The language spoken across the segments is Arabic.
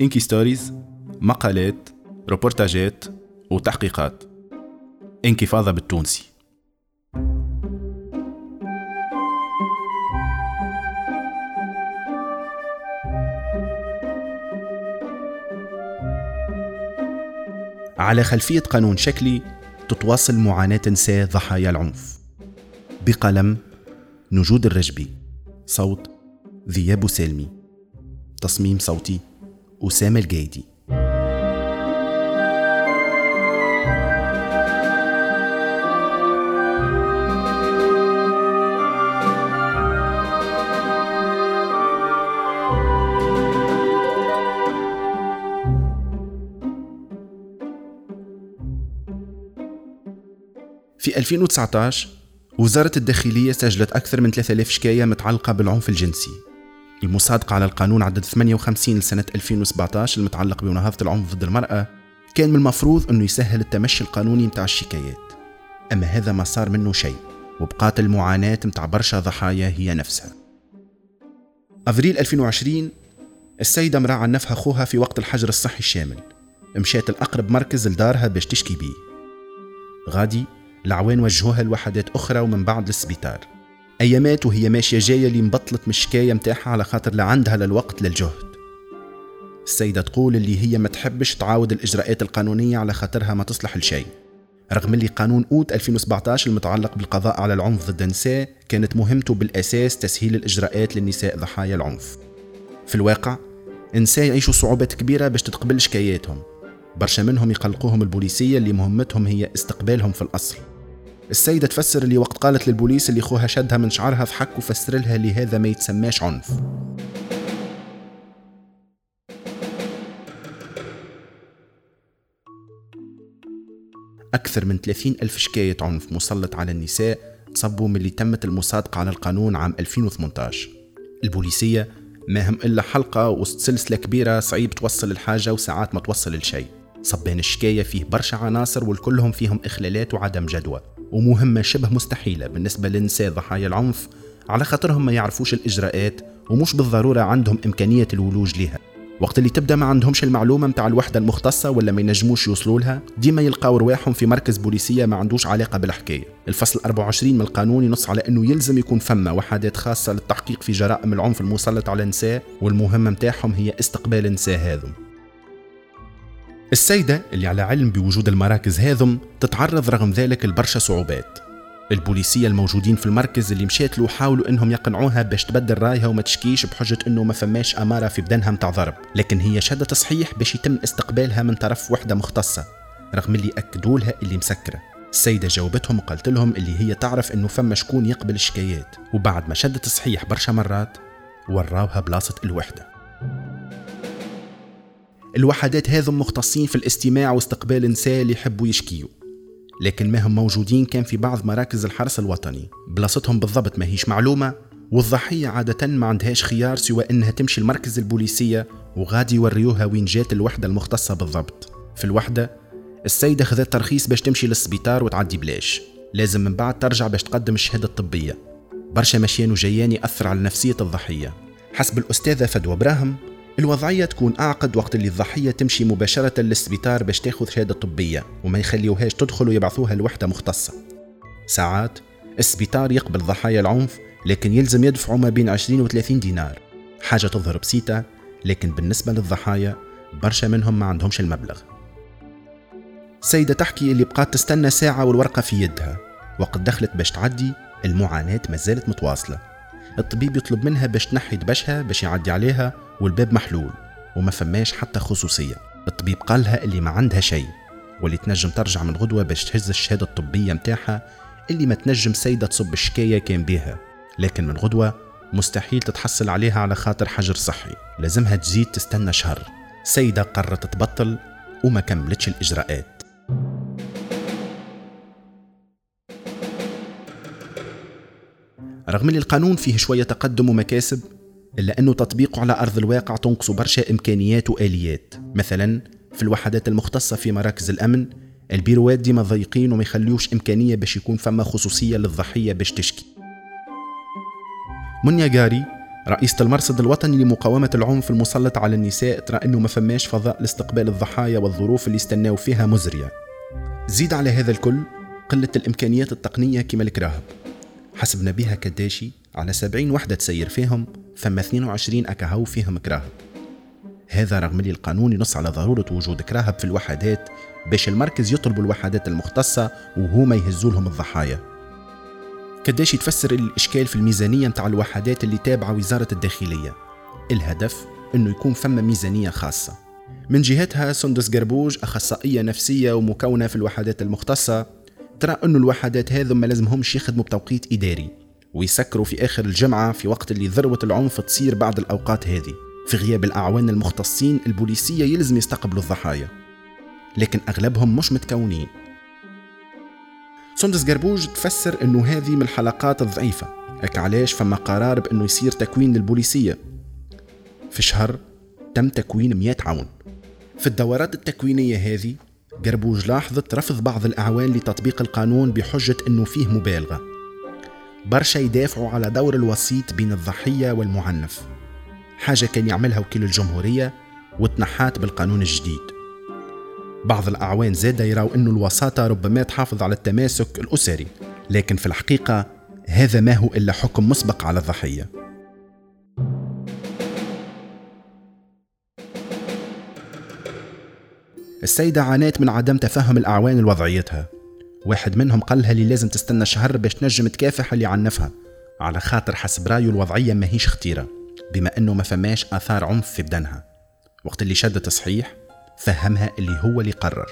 Inky Stories مقالات روبورتاجات وتحقيقات. انكفاضة بالتونسي. على خلفية قانون شكلي تتواصل معاناة نساء ضحايا العنف. بقلم نجود الرجبي. صوت ذياب سالمي. تصميم صوتي أسامة الجايدي في 2019 وزارة الداخلية سجلت أكثر من 3000 شكاية متعلقة بالعنف الجنسي. المصادقة على القانون عدد 58 لسنة 2017 المتعلق بمناهضة العنف ضد المرأة كان من المفروض أنه يسهل التمشي القانوني متاع الشكايات. أما هذا ما صار منه شيء وبقات المعاناة متاع برشا ضحايا هي نفسها. أفريل 2020 السيدة امرأة عنفها أخوها في وقت الحجر الصحي الشامل. مشات الأقرب مركز لدارها باش تشكي بيه. غادي العوان وجهوها لوحدات أخرى ومن بعد للسبيطار. أيامات وهي ماشية جاية اللي مبطلت من الشكاية متاعها على خاطر لا عندها للوقت للجهد السيدة تقول اللي هي ما تحبش تعاود الإجراءات القانونية على خاطرها ما تصلح لشيء. رغم اللي قانون أوت 2017 المتعلق بالقضاء على العنف ضد النساء كانت مهمته بالأساس تسهيل الإجراءات للنساء ضحايا العنف. في الواقع النساء يعيشوا صعوبات كبيرة باش تتقبل شكاياتهم. برشا منهم يقلقوهم البوليسية اللي مهمتهم هي استقبالهم في الأصل. السيدة تفسر اللي وقت قالت للبوليس اللي خوها شدها من شعرها ضحك وفسر لها اللي هذا ما يتسماش عنف. أكثر من 30 ألف شكاية عنف مسلط على النساء تصبوا من اللي تمت المصادقة على القانون عام 2018 البوليسية ما هم إلا حلقة وسط سلسلة كبيرة صعيب توصل الحاجة وساعات ما توصل الشيء. صبان الشكاية فيه برشا عناصر والكلهم فيهم إخلالات وعدم جدوى. ومهمة شبه مستحيلة بالنسبة للنساء ضحايا العنف على خاطرهم ما يعرفوش الإجراءات ومش بالضرورة عندهم إمكانية الولوج لها وقت اللي تبدأ ما عندهمش المعلومة متاع الوحدة المختصة ولا ما ينجموش يوصلوا لها ديما يلقاو رواحهم في مركز بوليسية ما عندوش علاقة بالحكاية. الفصل 24 من القانون ينص على إنه يلزم يكون فما وحدات خاصة للتحقيق في جرائم العنف المسلط على النساء والمهمة متاعهم هي استقبال النساء هذم السيدة اللي على علم بوجود المراكز هذم تتعرض رغم ذلك لبرشا صعوبات. البوليسية الموجودين في المركز اللي مشات له حاولوا إنهم يقنعوها باش تبدل رأيها وما تشكيش بحجة إنه ما فماش أمارة في بدنها متاع ضرب. لكن هي شادة تصحيح باش يتم استقبالها من طرف وحدة مختصة رغم اللي أكدوا لها اللي مسكرة. السيدة جاوبتهم وقالت لهم اللي هي تعرف إنه فما شكون يقبل الشكايات. وبعد ما شدت تصحيح برشا مرات وراوها بلاصة الوحدة. الوحدات هذم مختصين في الاستماع واستقبال النساء اللي يحبوا يشكيوا لكن ما هم موجودين كان في بعض مراكز الحرس الوطني. بلاصتهم بالضبط ما هيش معلومة والضحية عادة ما عندهاش خيار سوى إنها تمشي المركز البوليسية وغادي يوريوها وين جات الوحدة المختصة بالضبط. في الوحدة السيدة خذت ترخيص باش تمشي للسبيطار وتعدي بلاش. لازم من بعد ترجع باش تقدم الشهادة الطبية. برشا مشيان وجيان يأثر على نفسية الضحية. حسب الأستاذة فدوى براهم الوضعية تكون أعقد وقت اللي الضحية تمشي مباشرة للسبيطار باش تاخذ شهادة طبية وما يخليوهاش تدخل ويبعثوها لوحدة مختصة. ساعات السبيطار يقبل ضحايا العنف لكن يلزم يدفعوا ما بين 20 و 30 دينار. حاجة تظهر بسيطة لكن بالنسبة للضحايا برشا منهم ما عندهمش المبلغ. سيدة تحكي اللي بقات تستنى ساعة والورقة في يدها. وقت دخلت باش تعدي المعاناة ما زالت متواصلة. الطبيب يطلب منها باش تنحي دبشها باش يعدي عليها والباب محلول وما فماش حتى خصوصية. الطبيب قالها اللي ما عندها شيء واللي تنجم ترجع من غدوة باش تهز الشهادة الطبية متاعها اللي ما تنجم سيدة تصب الشكاية كان بيها. لكن من غدوة مستحيل تتحصل عليها على خاطر حجر صحي. لازمها تزيد تستنى شهر. سيدة قررت تبطل وما كملتش الإجراءات. رغم اللي القانون فيه شوية تقدم ومكاسب إلا أنه تطبيقه على أرض الواقع تنقص برشا إمكانيات وآليات. مثلا في الوحدات المختصة في مراكز الأمن البيروات ديما ضيقين وما يخليوش إمكانية باش يكون فما خصوصية للضحية باش تشكي. منيا جاري رئيسة المرصد الوطني لمقاومة العنف المسلط على النساء ترى أنه ما فماش فضاء لاستقبال الضحايا والظروف اللي استناو فيها مزرية. زيد على هذا الكل قلة الإمكانيات التقنية كما الكراهب. حسب نبيها كداشي على 70 وحدة تسير فيهم ثم 22 أكاهو فيهم كراهب. هذا رغم اللي القانون ينص على ضرورة وجود كراهب في الوحدات باش المركز يطلب الوحدات المختصة وهما يهزوا لهم الضحايا. قداش يتفسر الإشكال في الميزانية متاع الوحدات اللي تابعة وزارة الداخلية؟ الهدف أنه يكون فما ميزانية خاصة. من جهتها سندس قربوج أخصائية نفسية ومكونة في الوحدات المختصة ترى أنه الوحدات هذو ما لازمهمش يخدموا بتوقيت إداري. ويسكروا في آخر الجمعة في وقت اللي ذروة العنف تصير بعد الأوقات هذه في غياب الأعوان المختصين البوليسية يلزم يستقبلوا الضحايا. لكن أغلبهم مش متكونين. سندس قربوج تفسر إنه هذه من الحلقات الضعيفة. هيك علاش؟ فما قرار بإنه يصير تكوين للبوليسية في شهر تم تكوين 100 عون. في الدورات التكوينية هذه قربوج لاحظت رفض بعض الأعوان لتطبيق القانون بحجة أنه فيه مبالغة. برشا يدافعوا على دور الوسيط بين الضحية والمعنف. حاجة كان يعملها وكيل الجمهورية وتنحات بالقانون الجديد. بعض الأعوان زاد يراو أن الوساطة ربما تحافظ على التماسك الأسري لكن في الحقيقة هذا ما هو إلا حكم مسبق على الضحية. السيدة عانت من عدم تفهم الأعوان لوضعيتها واحد منهم قال لها اللي لازم تستنى شهر باش تنجم تكافح اللي عنفها. على خاطر حسب رأيه الوضعية ماهيش خطيرة بما أنه ما فماش آثار عنف في بدنها. وقت اللي شدت صحيح فهمها اللي هو اللي قرر.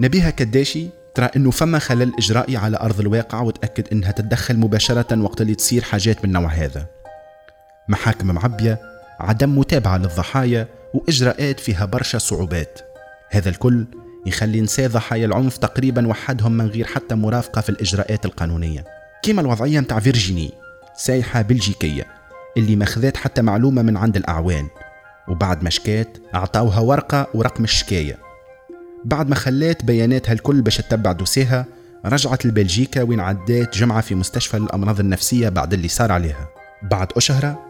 نبيها كداشي ترى إنه فما خلل إجرائي على أرض الواقع وتأكد إنها تتدخل مباشرة وقت اللي تصير حاجات من النوع هذا. محاكم معبية عدم متابعة للضحايا وإجراءات فيها برشا صعوبات. هذا الكل يخلي نساء ضحايا العنف تقريبا وحدهم من غير حتى مرافقة في الإجراءات القانونية. كما الوضعية متاع فيرجيني سايحة بلجيكية اللي ما خذات حتى معلومة من عند الأعوان. وبعد ما شكات أعطاوها ورقة ورقم الشكاية. بعد ما خلات بياناتها الكل باش تتبع دوسيها رجعت لبلجيكا وين عدات جمعة في مستشفى للأمراض النفسية بعد اللي صار عليها. بعد أشهرة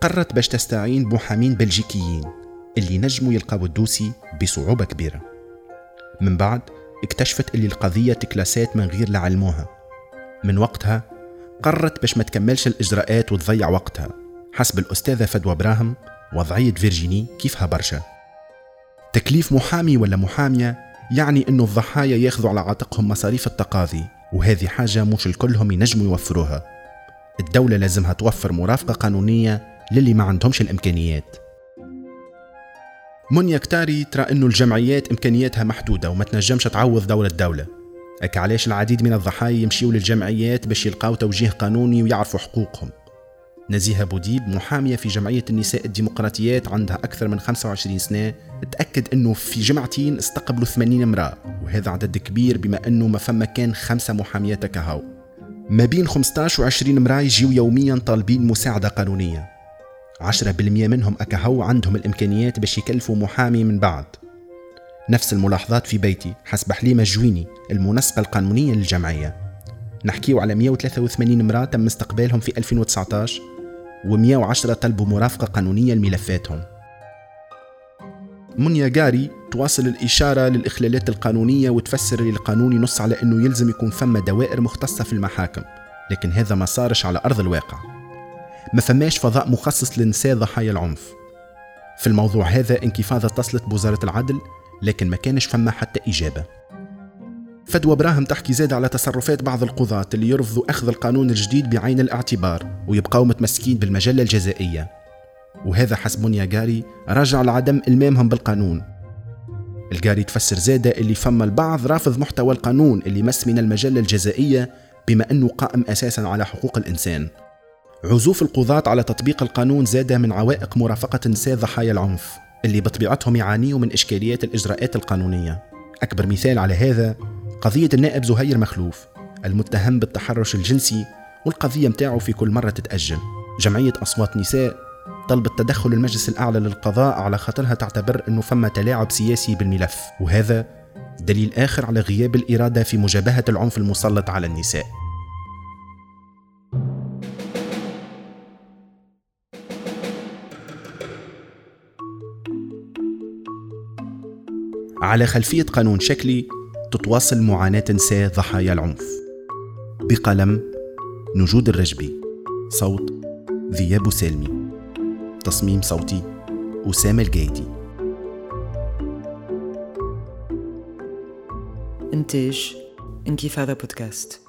قررت باش تستعين بمحامين بلجيكيين اللي نجموا يلقاو الدوسي بصعوبة كبيرة. من بعد اكتشفت اللي القضية تكلاسات من غير لعلموها من وقتها قررت باش ما تكملش الإجراءات وتضيع وقتها. حسب الأستاذة فدوى براهم وضعية فيرجيني كيفها برشا. تكليف محامي ولا محامية يعني أنه الضحايا ياخذوا على عاتقهم مصاريف التقاضي وهذه حاجة مش الكلهم ينجموا يوفروها. الدولة لازمها توفر مرافقة قانونية للي ما عندهمش الإمكانيات. منيا كتاري ترى أنه الجمعيات إمكانياتها محدودة وما تنجمش تعوض دور الدولة هيك علاش العديد من الضحايا يمشيوا للجمعيات باش يلقاو توجيه قانوني ويعرفوا حقوقهم. نزيهة بوديب محامية في جمعية النساء الديمقراطيات عندها أكثر من 25 سنة تأكد أنه في جمعتين استقبلوا 80 امرأة وهذا عدد كبير بما أنه ما فما كان خمسة محاميات كهو. ما بين 15 و 20 امرأة يجيو يوميا طالبين مساعدة قانونية. 10% منهم أكهو عندهم الإمكانيات باش يكلفوا محامي من بعد. نفس الملاحظات في بيتي حسب حليمة جويني المنسقة القانونية للجمعية. نحكيو على 183 امرأة تم استقبالهم في 2019 و110 طلبوا مرافقة قانونية لملفاتهم. منيا جاري تواصل الإشارة للإخلالات القانونية وتفسر القانون ينص على أنه يلزم يكون فما دوائر مختصة في المحاكم لكن هذا ما صارش على أرض الواقع. ما فماش فضاء مخصص لنساء ضحايا العنف. في الموضوع هذا انكفاضة اتصلت بوزارة العدل لكن ما كانش فما حتى إجابة. فدوى براهم تحكي زاد على تصرفات بعض القضاة اللي يرفضوا أخذ القانون الجديد بعين الاعتبار ويبقوا متمسكين بالمجلة الجزائية. وهذا حسب منيا جاري راجع لعدم إلمامهم بالقانون. الجاري تفسر زادة اللي فما البعض رافض محتوى القانون اللي مس من المجلة الجزائية بما أنه قائم أساسا على حقوق الإنسان. عزوف القضاة على تطبيق القانون زاد من عوائق مرافقة نساء ضحايا العنف اللي بطبيعتهم يعانيوا من إشكاليات الإجراءات القانونية. أكبر مثال على هذا قضية النائب زهير مخلوف المتهم بالتحرش الجنسي والقضية متاعه في كل مرة تتأجل. جمعية أصوات نساء طلبت تدخل المجلس الأعلى للقضاء على خاطرها تعتبر أنه فما تلاعب سياسي بالملف وهذا دليل آخر على غياب الإرادة في مجابهة العنف المسلط على النساء. على خلفية قانون شكلي تتواصل معاناة نساء ضحايا العنف. بقلم نجود الرجبي. صوت ذياب سالمي. تصميم صوتي أسامة الجايدي إنتاج انكفاضة بودكاست.